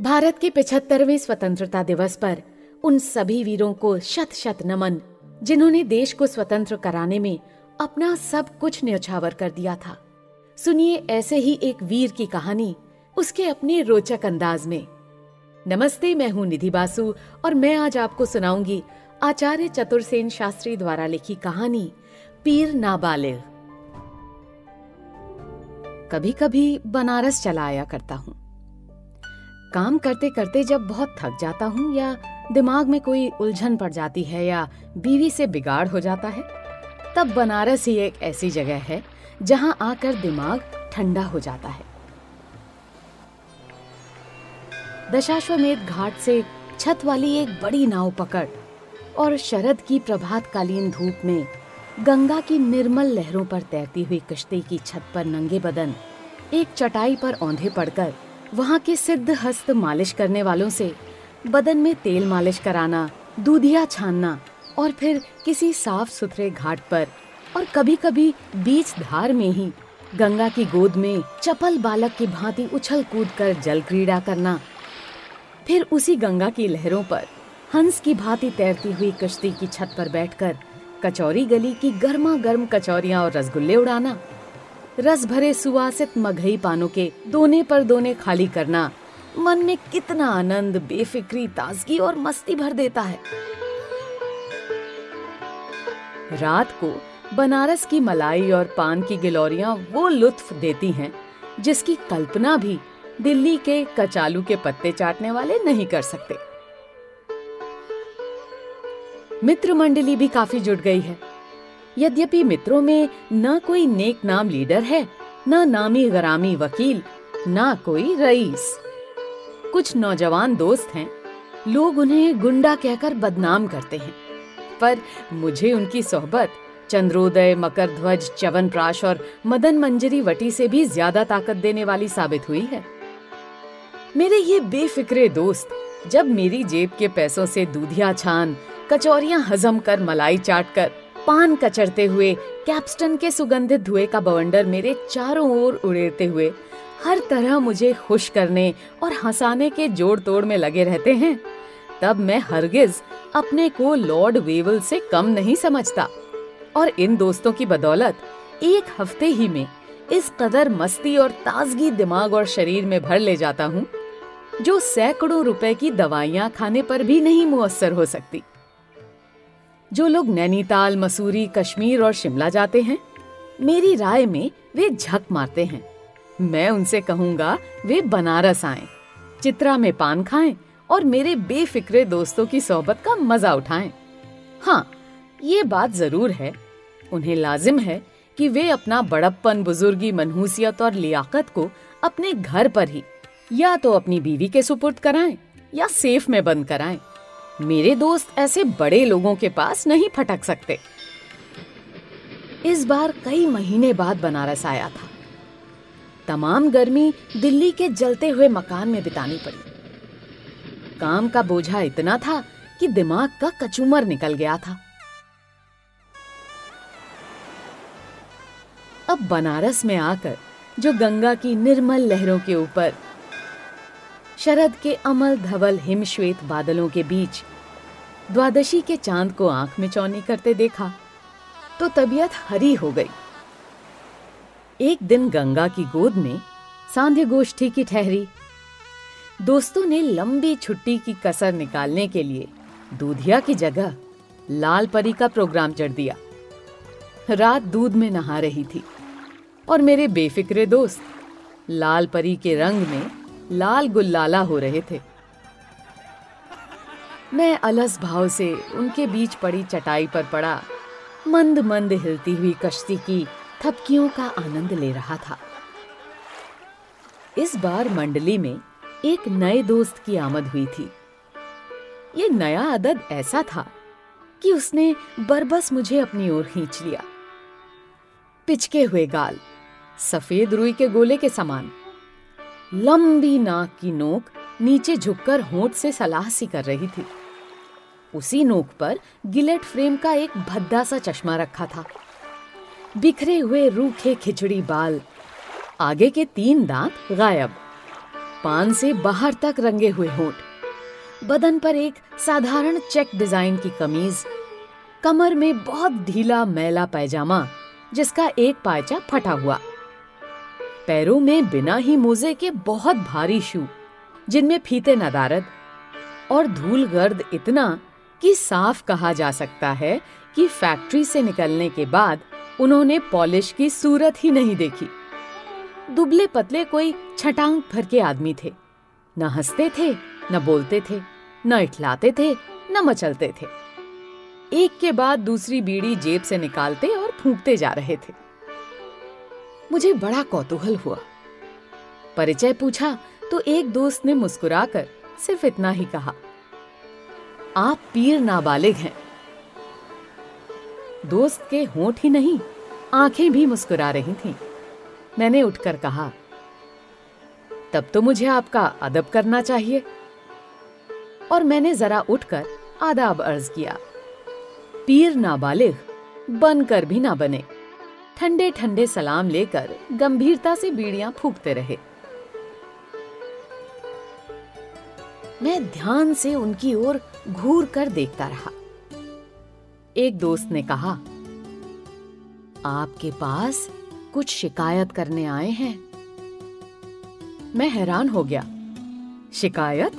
भारत के पिछहत्तरवें स्वतंत्रता दिवस पर उन सभी वीरों को शत शत नमन, जिन्होंने देश को स्वतंत्र कराने में अपना सब कुछ न्यौछावर कर दिया था। सुनिए ऐसे ही एक वीर की कहानी उसके अपने रोचक अंदाज में। नमस्ते, मैं हूँ निधि बासु और मैं आज आपको सुनाऊँगी आचार्य चतुर्सेन शास्त्री द्वारा लिखी कहानी, पीर नाबालिग। कभी कभी बनारस चला आया करता हूँ। काम करते करते जब बहुत थक जाता हूँ या दिमाग में कोई उलझन पड़ जाती है या बीवी से बिगाड़ हो जाता है, तब बनारस ही एक ऐसी जगह है जहाँ आकर दिमाग ठंडा हो जाता है। दशाश्वमेध घाट से छत वाली एक बड़ी नाव पकड़ और शरद की प्रभातकालीन धूप में गंगा की निर्मल लहरों पर तैरती हुई कश्ती की छत पर नंगे बदन एक चटाई पर औंधे पड़कर वहाँ के सिद्ध हस्त मालिश करने वालों से बदन में तेल मालिश कराना, दूधिया छानना और फिर किसी साफ़ सुथरे घाट पर और कभी कभी बीच धार में ही गंगा की गोद में चपल बालक की भांति उछल कूद कर जल क्रीड़ा करना। फिर उसी गंगा की लहरों पर हंस की भांति तैरती हुई कश्ती की छत पर बैठकर कचौरी गली की गर्मा गर्म कचौरियाँ और रसगुल्ले उड़ाना। रस भरे सुवासित मघई पानों के दोने पर दोने खाली करना मन में कितना आनंद, बेफिक्री, ताजगी और मस्ती भर देता है। रात को बनारस की मलाई और पान की गिलौरियाँ वो लुत्फ देती हैं, जिसकी कल्पना भी दिल्ली के कचालू के पत्ते चाटने वाले नहीं कर सकते। मित्र मंडली भी काफ़ी जुट गई है। यद्यपि मित्रों में न कोई नेक नाम लीडर है, न नामी गरामी वकील, न कोई रईस। कुछ नौजवान दोस्त हैं, लोग उन्हें गुंडा कहकर बदनाम करते हैं। पर मुझे उनकी सोहबत, चंद्रोदय मकर ध्वज चवन प्राश और मदन मंजरी वटी से भी ज़्यादा ताकत देने वाली साबित हुई है। मेरे ये बेफिक्रे दोस्त, जब मेरी जेब के पैसों से दूधिया छान, कचौरियाँ हजम कर मलाई चाट कर पान कचरते हुए, कैप्स्टन के सुगंधित धुएँ का बवंडर मेरे चारों ओर उड़ेते हुए, हर तरह मुझे खुश करने और हंसाने के जोड़ तोड़ में लगे रहते हैं। तब मैं हरगिज अपने को लॉर्ड वेवल से कम नहीं समझता। और इन दोस्तों की बदौलत, एक हफ़्ते ही में इस कदर मस्ती और ताजगी दिमाग और शरीर में भर ले जाता हूँ, जो सैकड़ों रुपए की दवाइयाँ खाने पर भी नहीं मुअस्सर हो सकती। जो लोग नैनीताल, मसूरी, कश्मीर और शिमला जाते हैं, मेरी राय में वे झक मारते हैं। मैं उनसे कहूँगा, वे बनारस आए, चित्रा में पान खाएँ और मेरे बेफिक्रे दोस्तों की सोहबत का मज़ा उठाएँ। हाँ ये बात ज़रूर है। उन्हें लाजिम है कि वे अपना बड़प्पन, बुजुर्गी, मनहूसियत और लियाकत को अपने घर पर ही या तो अपनी बीवी के सुपुर्द कराएँ या सेफ़ में बंद कराएँ। मेरे दोस्त ऐसे बड़े लोगों के पास नहीं फटक सकते। इस बार कई महीने बाद बनारस आया था। तमाम गर्मी दिल्ली के जलते हुए मकान में बितानी पड़ी। काम का बोझा इतना था कि दिमाग का कचूमर निकल गया था। अब बनारस में आकर जो गंगा की निर्मल लहरों के ऊपर शरद के अमल धवल हिमश्वेत बादलों के बीच। द्वादशी के चाँद को आँख में चौनी करते देखा तो तबीयत हरी हो गई। एक दिन गंगा की गोद में सांध्य गोष्ठी की ठहरी। दोस्तों ने लंबी छुट्टी की कसर निकालने के लिए दूधिया की जगह लाल परी का प्रोग्राम चढ़ दिया। रात दूध में नहा रही थी और मेरे बेफिक्रे दोस्त लाल परी के रंग में लाल गुल्लाला हो रहे थे। मैं अलस भाव से उनके बीच पड़ी चटाई पर पड़ा मंद मंद हिलती हुई कश्ती की थपकियों का आनंद ले रहा था। इस बार मंडली में एक नए दोस्त की आमद हुई थी। ये नया अदद ऐसा था कि उसने बरबस मुझे अपनी ओर खींच लिया। पिचके हुए गाल, सफ़ेद रुई के गोले के समान लंबी नाक की नोक नीचे झुककर होंठ से सलाह सी कर रही थी। उसी नोक पर गिलेट फ्रेम का एक भद्दा सा चश्मा रखा था। बिखरे हुए रूखे खिचड़ी बाल, आगे के तीन दांत गायब, पान से बाहर तक रंगे हुए होंठ, बदन पर एक साधारण चेक डिज़ाइन की कमीज, कमर में बहुत ढीला मैला पैजामा, जिसका एक पायचा फटा हुआ। पैरों में बिना ही मोजे के बहुत भारी शू, जिनमें फीते नदारद और धूल गर्द इतना कि साफ़ कहा जा सकता है कि फैक्ट्री से निकलने के बाद उन्होंने पॉलिश की सूरत ही नहीं देखी। दुबले पतले कोई छटांग भर के आदमी थे। न हँसते थे, न बोलते थे, न इठलाते थे, न मचलते थे। एक के बाद दूसरी बीड़ी जेब से निकालते और फूंकते जा रहे थे। मुझे बड़ा कौतूहल हुआ। परिचय पूछा तो एक दोस्त ने मुस्कुराकर सिर्फ़ इतना ही कहा, आप पीर नाबालिग हैं। दोस्त के होंठ ही नहीं, आँखें भी मुस्कुरा रही थीं। मैंने उठकर कहा, तब तो मुझे आपका अदब करना चाहिए। और मैंने जरा उठकर आदाब अर्ज़ किया, पीर नाबालिग बनकर भी ना बने। ठंडे ठंडे सलाम लेकर गंभीरता से बीड़ियाँ फूकते रहे। मैं ध्यान से उनकी ओर घूर कर देखता रहा। एक दोस्त ने कहा, आपके पास कुछ शिकायत करने आए हैं? मैं हैरान हो गया, शिकायत?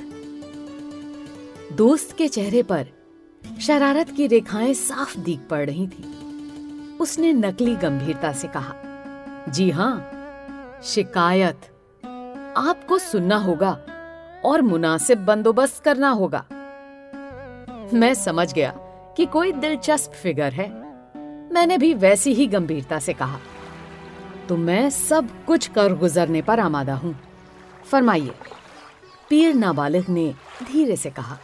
दोस्त के चेहरे पर शरारत की रेखाएँ साफ़ दीख पड़ रही थी। उसने नकली गंभीरता से कहा, जी हाँ शिकायत। आपको सुनना होगा और मुनासिब बंदोबस्त करना होगा। मैं समझ गया कि कोई दिलचस्प फिगर है। मैंने भी वैसी ही गंभीरता से कहा। तो मैं सब कुछ कर गुजरने पर आमादा हूँ। फरमाइए। पीर नाबालिग ने धीरे से कहा,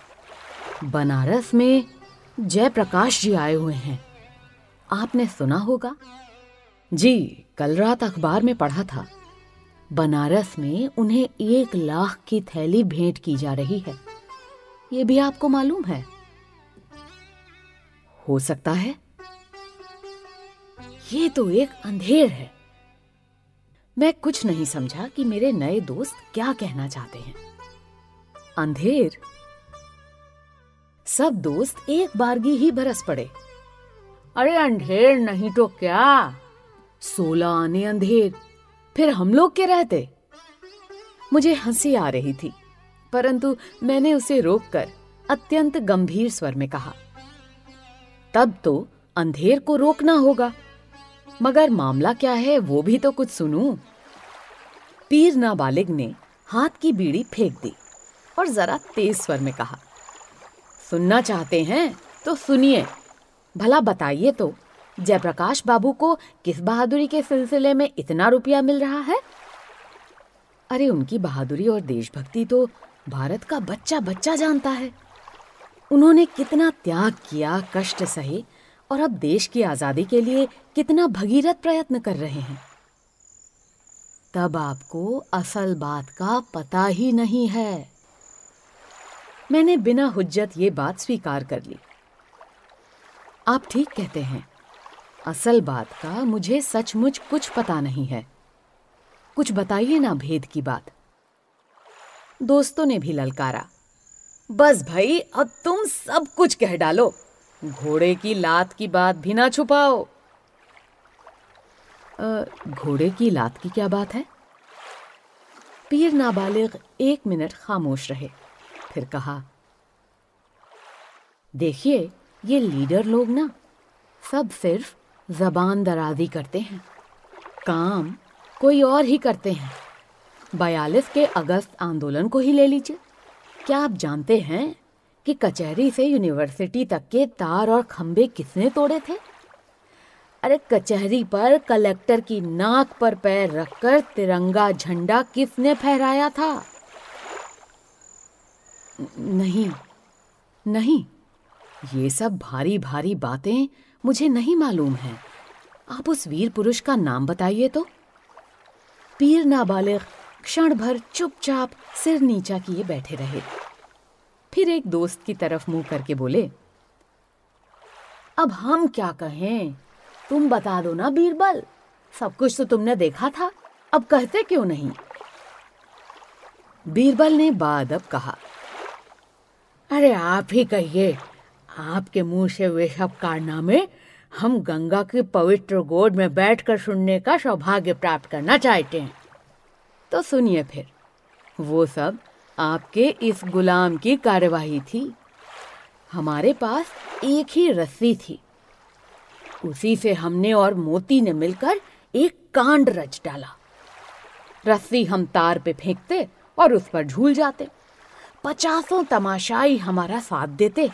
बनारस में जयप्रकाश जी आए हुए हैं। आपने सुना होगा? जी, कल रात अखबार में पढ़ा था। बनारस में उन्हें एक लाख की थैली भेंट की जा रही है। ये भी आपको मालूम है? हो सकता है। ये तो एक अंधेर है। मैं कुछ नहीं समझा कि मेरे नए दोस्त क्या कहना चाहते हैं। अंधेर? सब दोस्त एक बारगी ही बरस पड़े। अरे अंधेर नहीं तो क्या? सोलह आने अंधेर। फिर हम लोग के रहते? मुझे हँसी आ रही थी, परंतु मैंने उसे रोककर अत्यंत गंभीर स्वर में कहा, तब तो अंधेर को रोकना होगा। मगर मामला क्या है वो भी तो कुछ सुनूं। पीर नाबालिग ने हाथ की बीड़ी फेंक दी और जरा तेज स्वर में कहा, सुनना चाहते हैं तो सुनिए। भला बताइए तो जयप्रकाश बाबू को किस बहादुरी के सिलसिले में इतना रुपया मिल रहा है? अरे, उनकी बहादुरी और देशभक्ति तो भारत का बच्चा बच्चा जानता है। उन्होंने कितना त्याग किया, कष्ट सहे, और अब देश की आज़ादी के लिए कितना भगीरथ प्रयत्न कर रहे हैं। तब आपको असल बात का पता ही नहीं है। मैंने बिना हुज्जत ये बात स्वीकार कर ली। आप ठीक कहते हैं। असल बात का मुझे सचमुच कुछ पता नहीं है। कुछ बताइए ना भेद की बात। दोस्तों ने भी ललकारा। बस भाई, अब तुम सब कुछ कह डालो। घोड़े की लात की बात भी ना छुपाओ। घोड़े की लात की क्या बात है? पीर नाबालिग एक मिनट खामोश रहे, फिर कहा, देखिए ये लीडर लोग ना सब सिर्फ़ जबान दराजी करते हैं। काम कोई और ही करते हैं। बयालीस के अगस्त आंदोलन को ही ले लीजिए। क्या आप जानते हैं कि कचहरी से यूनिवर्सिटी तक के तार और खंबे किसने तोड़े थे? अरे कचहरी पर कलेक्टर की नाक पर पैर रखकर तिरंगा झंडा किसने फहराया था? नहीं नहीं। ये सब भारी भारी बातें मुझे नहीं मालूम है। आप उस वीर पुरुष का नाम बताइए तो। पीर नाबालिग क्षण भर चुपचाप सिर नीचा किए बैठे रहे। फिर एक दोस्त की तरफ़ मुँह करके बोले, अब हम क्या कहें? तुम बता दो ना बीरबल। सब कुछ तो तुमने देखा था। अब कहते क्यों नहीं? बीरबल ने बाद अब कहा, अरे आप ही कहिए आपके मुँह से वे सब कारनामे हम गंगा की पवित्र गोद में बैठकर सुनने का सौभाग्य प्राप्त करना चाहते हैं। तो सुनिए फिर। वो सब आपके इस गुलाम की कार्यवाही थी। हमारे पास एक ही रस्सी थी। उसी से हमने और मोती ने मिलकर एक कांड रच डाला। रस्सी हम तार पे फेंकते और उस पर झूल जाते। पचासों तमाशाई हमारा साथ देते।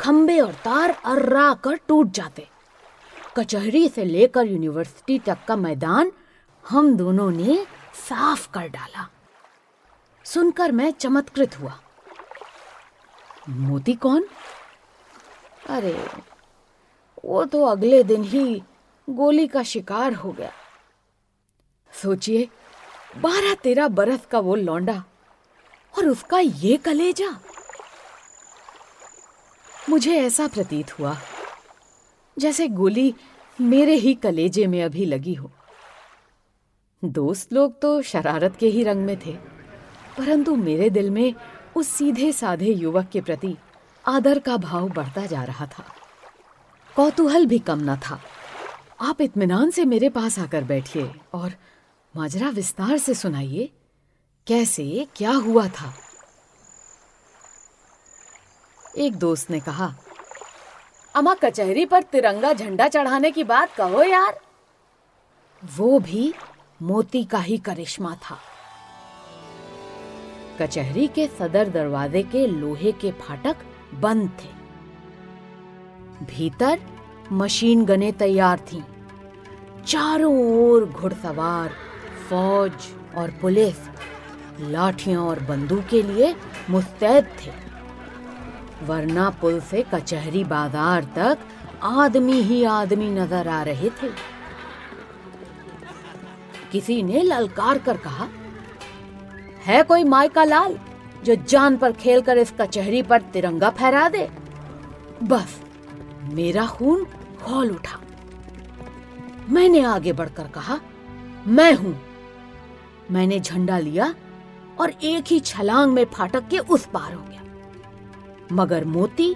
खंबे और तार अर्रा कर टूट जाते। कचहरी से लेकर यूनिवर्सिटी तक का मैदान हम दोनों ने साफ़ कर डाला। सुनकर मैं चमत्कृत हुआ। मोती कौन? अरे, वो तो अगले दिन ही गोली का शिकार हो गया। सोचिए, बारह तेरह बरस का वो लौंडा और उसका ये कलेजा। मुझे ऐसा प्रतीत हुआ, जैसे गोली मेरे ही कलेजे में अभी लगी हो। दोस्त लोग तो शरारत के ही रंग में थे, परंतु मेरे दिल में उस सीधे साधे युवक के प्रति आदर का भाव बढ़ता जा रहा था। कौतूहल भी कम न था। आप इत्मीनान से मेरे पास आकर बैठिए और माजरा विस्तार से सुनाइए, कैसे, क्या हुआ था? एक दोस्त ने कहा अमा कचहरी पर तिरंगा झंडा चढ़ाने की बात कहो यार। वो भी मोती का ही करिश्मा था। कचहरी के सदर दरवाजे के लोहे के फाटक बंद थे। भीतर मशीन गने तैयार थीं। चारों ओर घुड़सवार, फौज और पुलिस लाठियाँ और बंदूक के लिए मुस्तैद थे। वरना पुल से कचहरी बाज़ार तक आदमी ही आदमी नज़र आ रहे थे। किसी ने ललकार कर कहा, है कोई माई का लाल जो जान पर खेलकर इस कचहरी पर तिरंगा फहरा दे? बस, मेरा खून खोल उठा। मैंने आगे बढ़कर कहा, मैं हूँ। मैंने झंडा लिया और एक ही छलांग में फाटक के उस पार हो गया। मगर मोती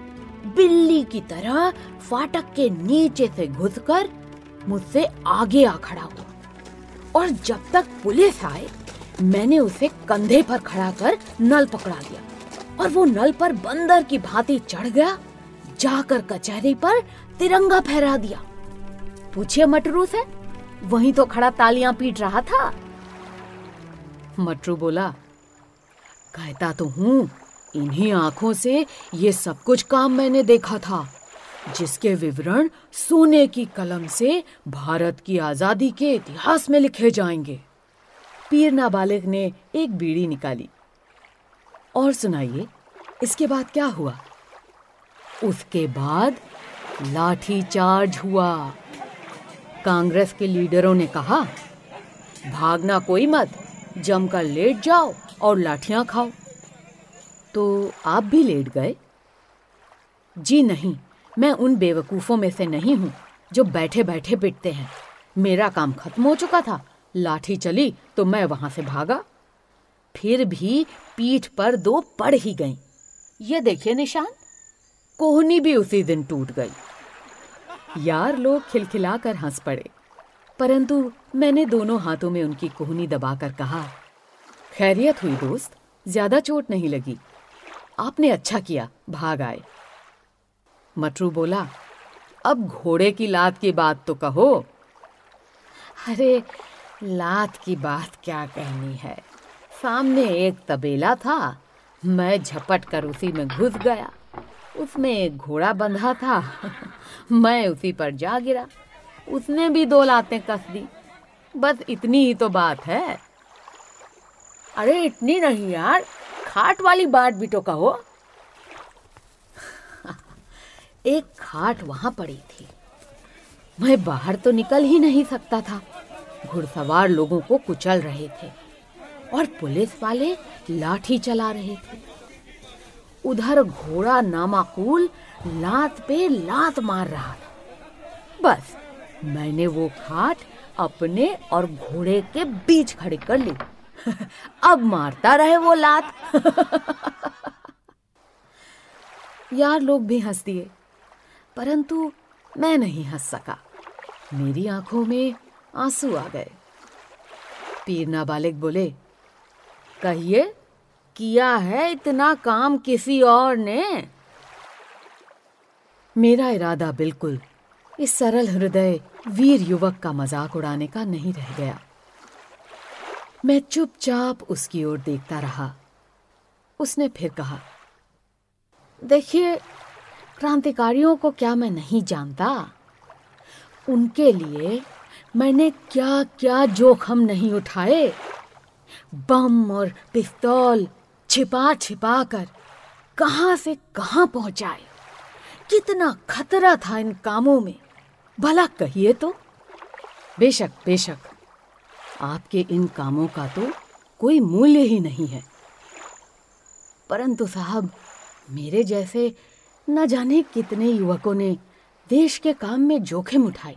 बिल्ली की तरह फाटक के नीचे से घुसकर मुझसे आगे आ खड़ा हुआ। और जब तक पुलिस आए, मैंने उसे कंधे पर खड़ा कर नल पकड़ा दिया और वो नल पर बंदर की भांति चढ़ गया, जाकर कचहरी पर तिरंगा फहरा दिया। पूछिए मटरू से, वहीं तो खड़ा तालियाँ पीट रहा था। मटरू बोला, कहता तो हूँ इन्हीं आँखों से ये सब कुछ काम मैंने देखा था, जिसके विवरण सोने की कलम से भारत की आज़ादी के इतिहास में लिखे जाएँगे। पीर नाबालिग ने एक बीड़ी निकाली। और सुनाइए, इसके बाद क्या हुआ? उसके बाद लाठी चार्ज हुआ। कांग्रेस के लीडरों ने कहा, भागना कोई मत, जमकर लेट जाओ और लाठियाँ खाओ। तो आप भी लेट गए? जी नहीं, मैं उन बेवकूफ़ों में से नहीं हूँ जो बैठे बैठे पिटते हैं। मेरा काम खत्म हो चुका था, लाठी चली तो मैं वहाँ से भागा। फिर भी पीठ पर दो पड़ ही गई। ये देखिए निशान, कोहनी भी उसी दिन टूट गई। यार लोग खिलखिलाकर हंस पड़े, परंतु मैंने दोनों हाथों में उनकी कोहनी दबाकर कहा, खैरियत हुई दोस्त, ज़्यादा चोट नहीं लगी। आपने अच्छा किया भाग आए। मटरू बोला अब घोड़े की लात की बात तो कहो। अरे लात की बात क्या कहनी है? सामने एक तबेला था। मैं झपट कर उसी में घुस गया। उसमें एक घोड़ा बंधा था। मैं उसी पर जा गिरा। उसने भी दो लातें कस दी। बस इतनी ही तो बात है। अरे इतनी नहीं यार। खाट वाली बात भी तो कहो एक खाट वहाँ पड़ी थी। मैं बाहर तो निकल ही नहीं सकता था। घुड़सवार लोगों को कुचल रहे थे और पुलिस वाले लाठी चला रहे थे। उधर घोड़ा नामाकूल लात पे लात मार रहा था। बस, मैंने वो खाट अपने और घोड़े के बीच खड़ी कर ली। अब मारता रहे वो लात। यार लोग भी हंस दिए, परंतु मैं नहीं हंस सका। मेरी आँखों में आँसू आ गए। पीर नाबालिग बोले, कहिए, किया है इतना काम किसी और ने? मेरा इरादा बिल्कुल इस सरल हृदय वीर युवक का मज़ाक उड़ाने का नहीं रह गया। मैं चुपचाप उसकी ओर देखता रहा। उसने फिर कहा, देखिए, क्रांतिकारियों को क्या मैं नहीं जानता? उनके लिए मैंने क्या क्या जोखम नहीं उठाए। बम और पिस्तौल छिपा छिपा कर कहाँ से कहाँ पहुँचाए? कितना खतरा था इन कामों में, भला कहिए तो? बेशक बेशक आपके इन कामों का तो कोई मूल्य ही नहीं है। परंतु साहब, मेरे जैसे न जाने कितने युवकों ने देश के काम में जोखिम उठाई।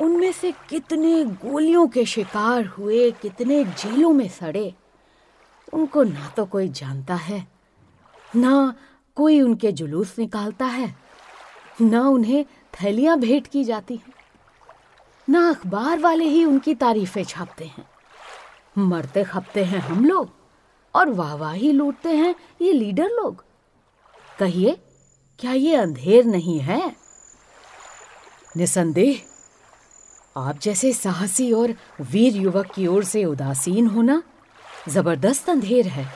उनमें से कितने गोलियों के शिकार हुए, कितने जेलों में सड़े, उनको ना तो कोई जानता है, ना कोई उनके जुलूस निकालता है, ना उन्हें थैलियाँ भेंट की जाती हैं। ना अखबार वाले ही उनकी तारीफें छापते हैं। मरते खपते हैं हम लोग, और वाहवाही लूटते हैं ये लीडर लोग। कहिए, क्या ये अंधेर नहीं है? निसंदेह, आप जैसे साहसी और वीर युवक की ओर से उदासीन होना ज़बरदस्त अंधेर है।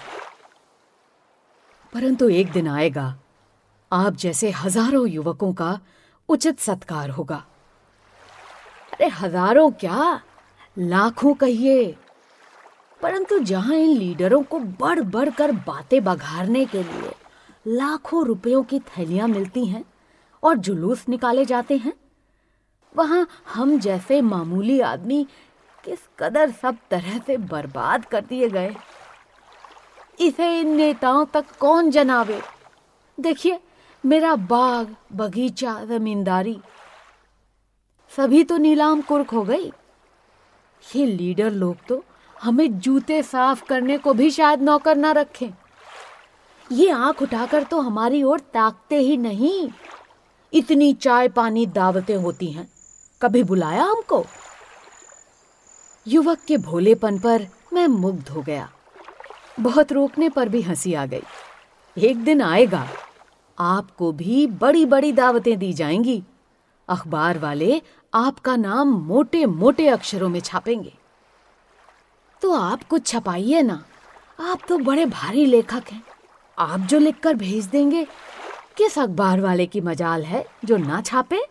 परंतु एक दिन आएगा, आप जैसे हज़ारों युवकों का उचित सत्कार होगा। अरे हज़ारों क्या? लाखों कहिए। परंतु जहाँ इन लीडरों को बढ़ बढ़ कर बातें बघारने के लिए लाखों रुपयों की थैलियाँ मिलती हैं और जुलूस निकाले जाते हैं, वहाँ हम जैसे मामूली आदमी किस कदर सब तरह से बर्बाद कर दिए गए। इसे इन नेताओं तक कौन जनावे? देखिए, मेरा बाग, बगीचा, जमींदारी सभी तो नीलाम कुर्क हो गई। ये लीडर लोग तो हमें जूते साफ़ करने को भी शायद नौकर ना रखें। ये आँख उठाकर तो हमारी ओर ताकते ही नहीं। इतनी चाय पानी दावतें होती हैं। कभी बुलाया हमको? युवक के भोलेपन पर मैं मुग्ध हो गया। बहुत रोकने पर भी हँसी आ गई। एक दिन आएगा, आपको भी बड़ी बड़ी दावतें दी जाएँगी। अखबार वाले आपका नाम मोटे मोटे अक्षरों में छापेंगे। तो आप कुछ छपाइए ना। आप तो बड़े भारी लेखक हैं। आप जो लिखकर भेज देंगे, किस अखबार वाले की मजाल है जो ना छापे?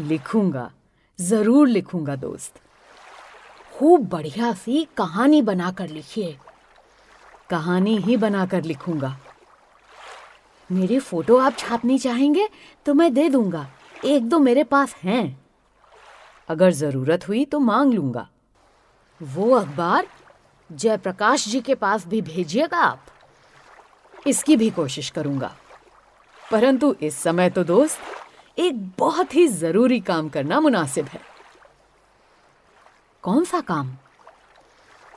लिखूँगा, ज़रूर लिखूँगा दोस्त। खूब बढ़िया सी कहानी बनाकर लिखिए। कहानी ही बनाकर लिखूँगा। मेरी फ़ोटो आप छापनी चाहेंगे तो मैं दे दूँगा। एक दो मेरे पास हैं। अगर ज़रूरत हुई तो मांग लूँगा। वो अखबार जयप्रकाश जी के पास भी भेजिएगा आप। इसकी भी कोशिश करूँगा। परंतु इस समय तो दोस्त, एक बहुत ही ज़रूरी काम करना मुनासिब है। कौन सा काम?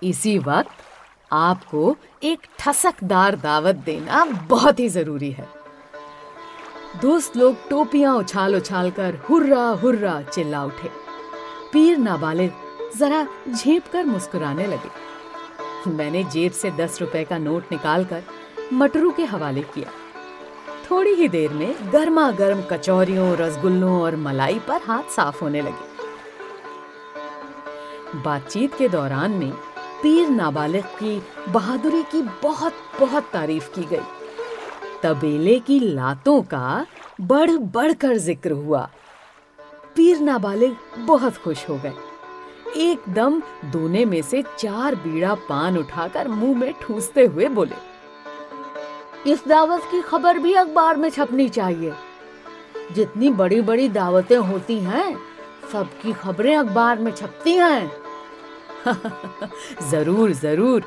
इसी वक्त आपको एक ठसकदार दावत देना बहुत ही ज़रूरी है। दोस्त लोग टोपियाँ उछाल उछाल कर हुर्रा हुर्रा चिल्ला उठे। पीर नाबालिग जरा झेप कर मुस्कुराने लगे। मैंने जेब से दस रुपए का नोट निकालकर मटरू के हवाले किया। थोड़ी ही देर में गर्मा गर्म कचौरियों, रसगुल्लों और मलाई पर हाथ साफ़ होने लगे। बातचीत के दौरान में पीर नाबालिग की बहादुरी की बहुत बहुत तारीफ़ की गई। तबेले की लातों का बढ़ बढ़कर ज़िक्र हुआ। पीर नाबालिग बहुत खुश हो गए। एकदम दोने में से चार बीड़ा पान उठाकर मुँह में ठूसते हुए बोले, इस दावत की खबर भी अखबार में छपनी चाहिए। जितनी बड़ी बड़ी दावतें होती हैं, सबकी खबरें अखबार में छपती हैं। ज़रूर ज़रूर।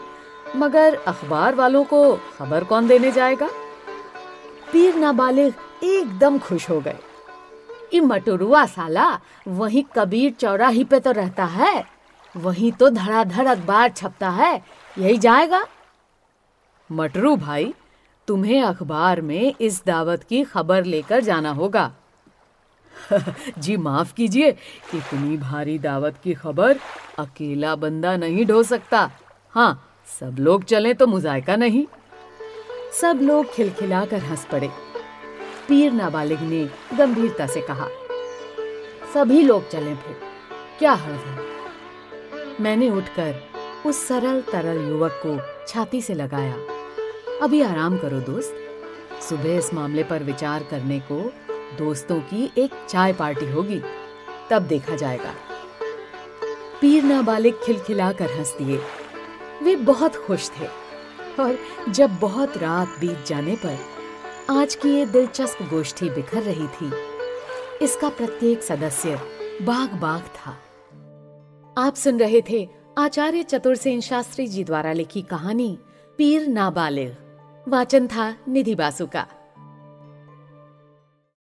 मगर अखबार वालों को खबर कौन देने जाएगा? पीर नाबालिग एकदम खुश हो गए। मटुरुआ साला, वही कबीर चौराही पे तो रहता है, वहीं तो धड़ाधड़ अखबार छपता है, यही जाएगा? मटरू भाई, तुम्हें अखबार में इस दावत की खबर लेकर जाना होगा। जी माफ़ कीजिए इतनी भारी दावत की खबर अकेला बंदा नहीं ढो सकता। हाँ सब लोग चलें तो मुजायका नहीं। सब लोग खिलखिलाकर हंस पड़े। पीर नाबालिग ने गंभीरता से कहा, सभी लोग चले फिर, क्या हर्ज है? मैंने उठकर उस सरल तरल युवक को छाती से लगाया। अभी आराम करो दोस्त। सुबह इस मामले पर विचार करने को दोस्तों की एक चाय पार्टी होगी, तब देखा जाएगा। पीर नाबालिग खिलखिलाकर हंस दिए। वे बहुत खुश थे। और जब बहुत रात बीत जाने पर आज की ये दिलचस्प गोष्ठी बिखर रही थी। इसका प्रत्येक सदस्य बाग बाग था। आप सुन रहे थे आचार्य चतुर सेन शास्त्री जी द्वारा लिखी कहानी पीर नाबालिग। वाचन था निधि बासु का।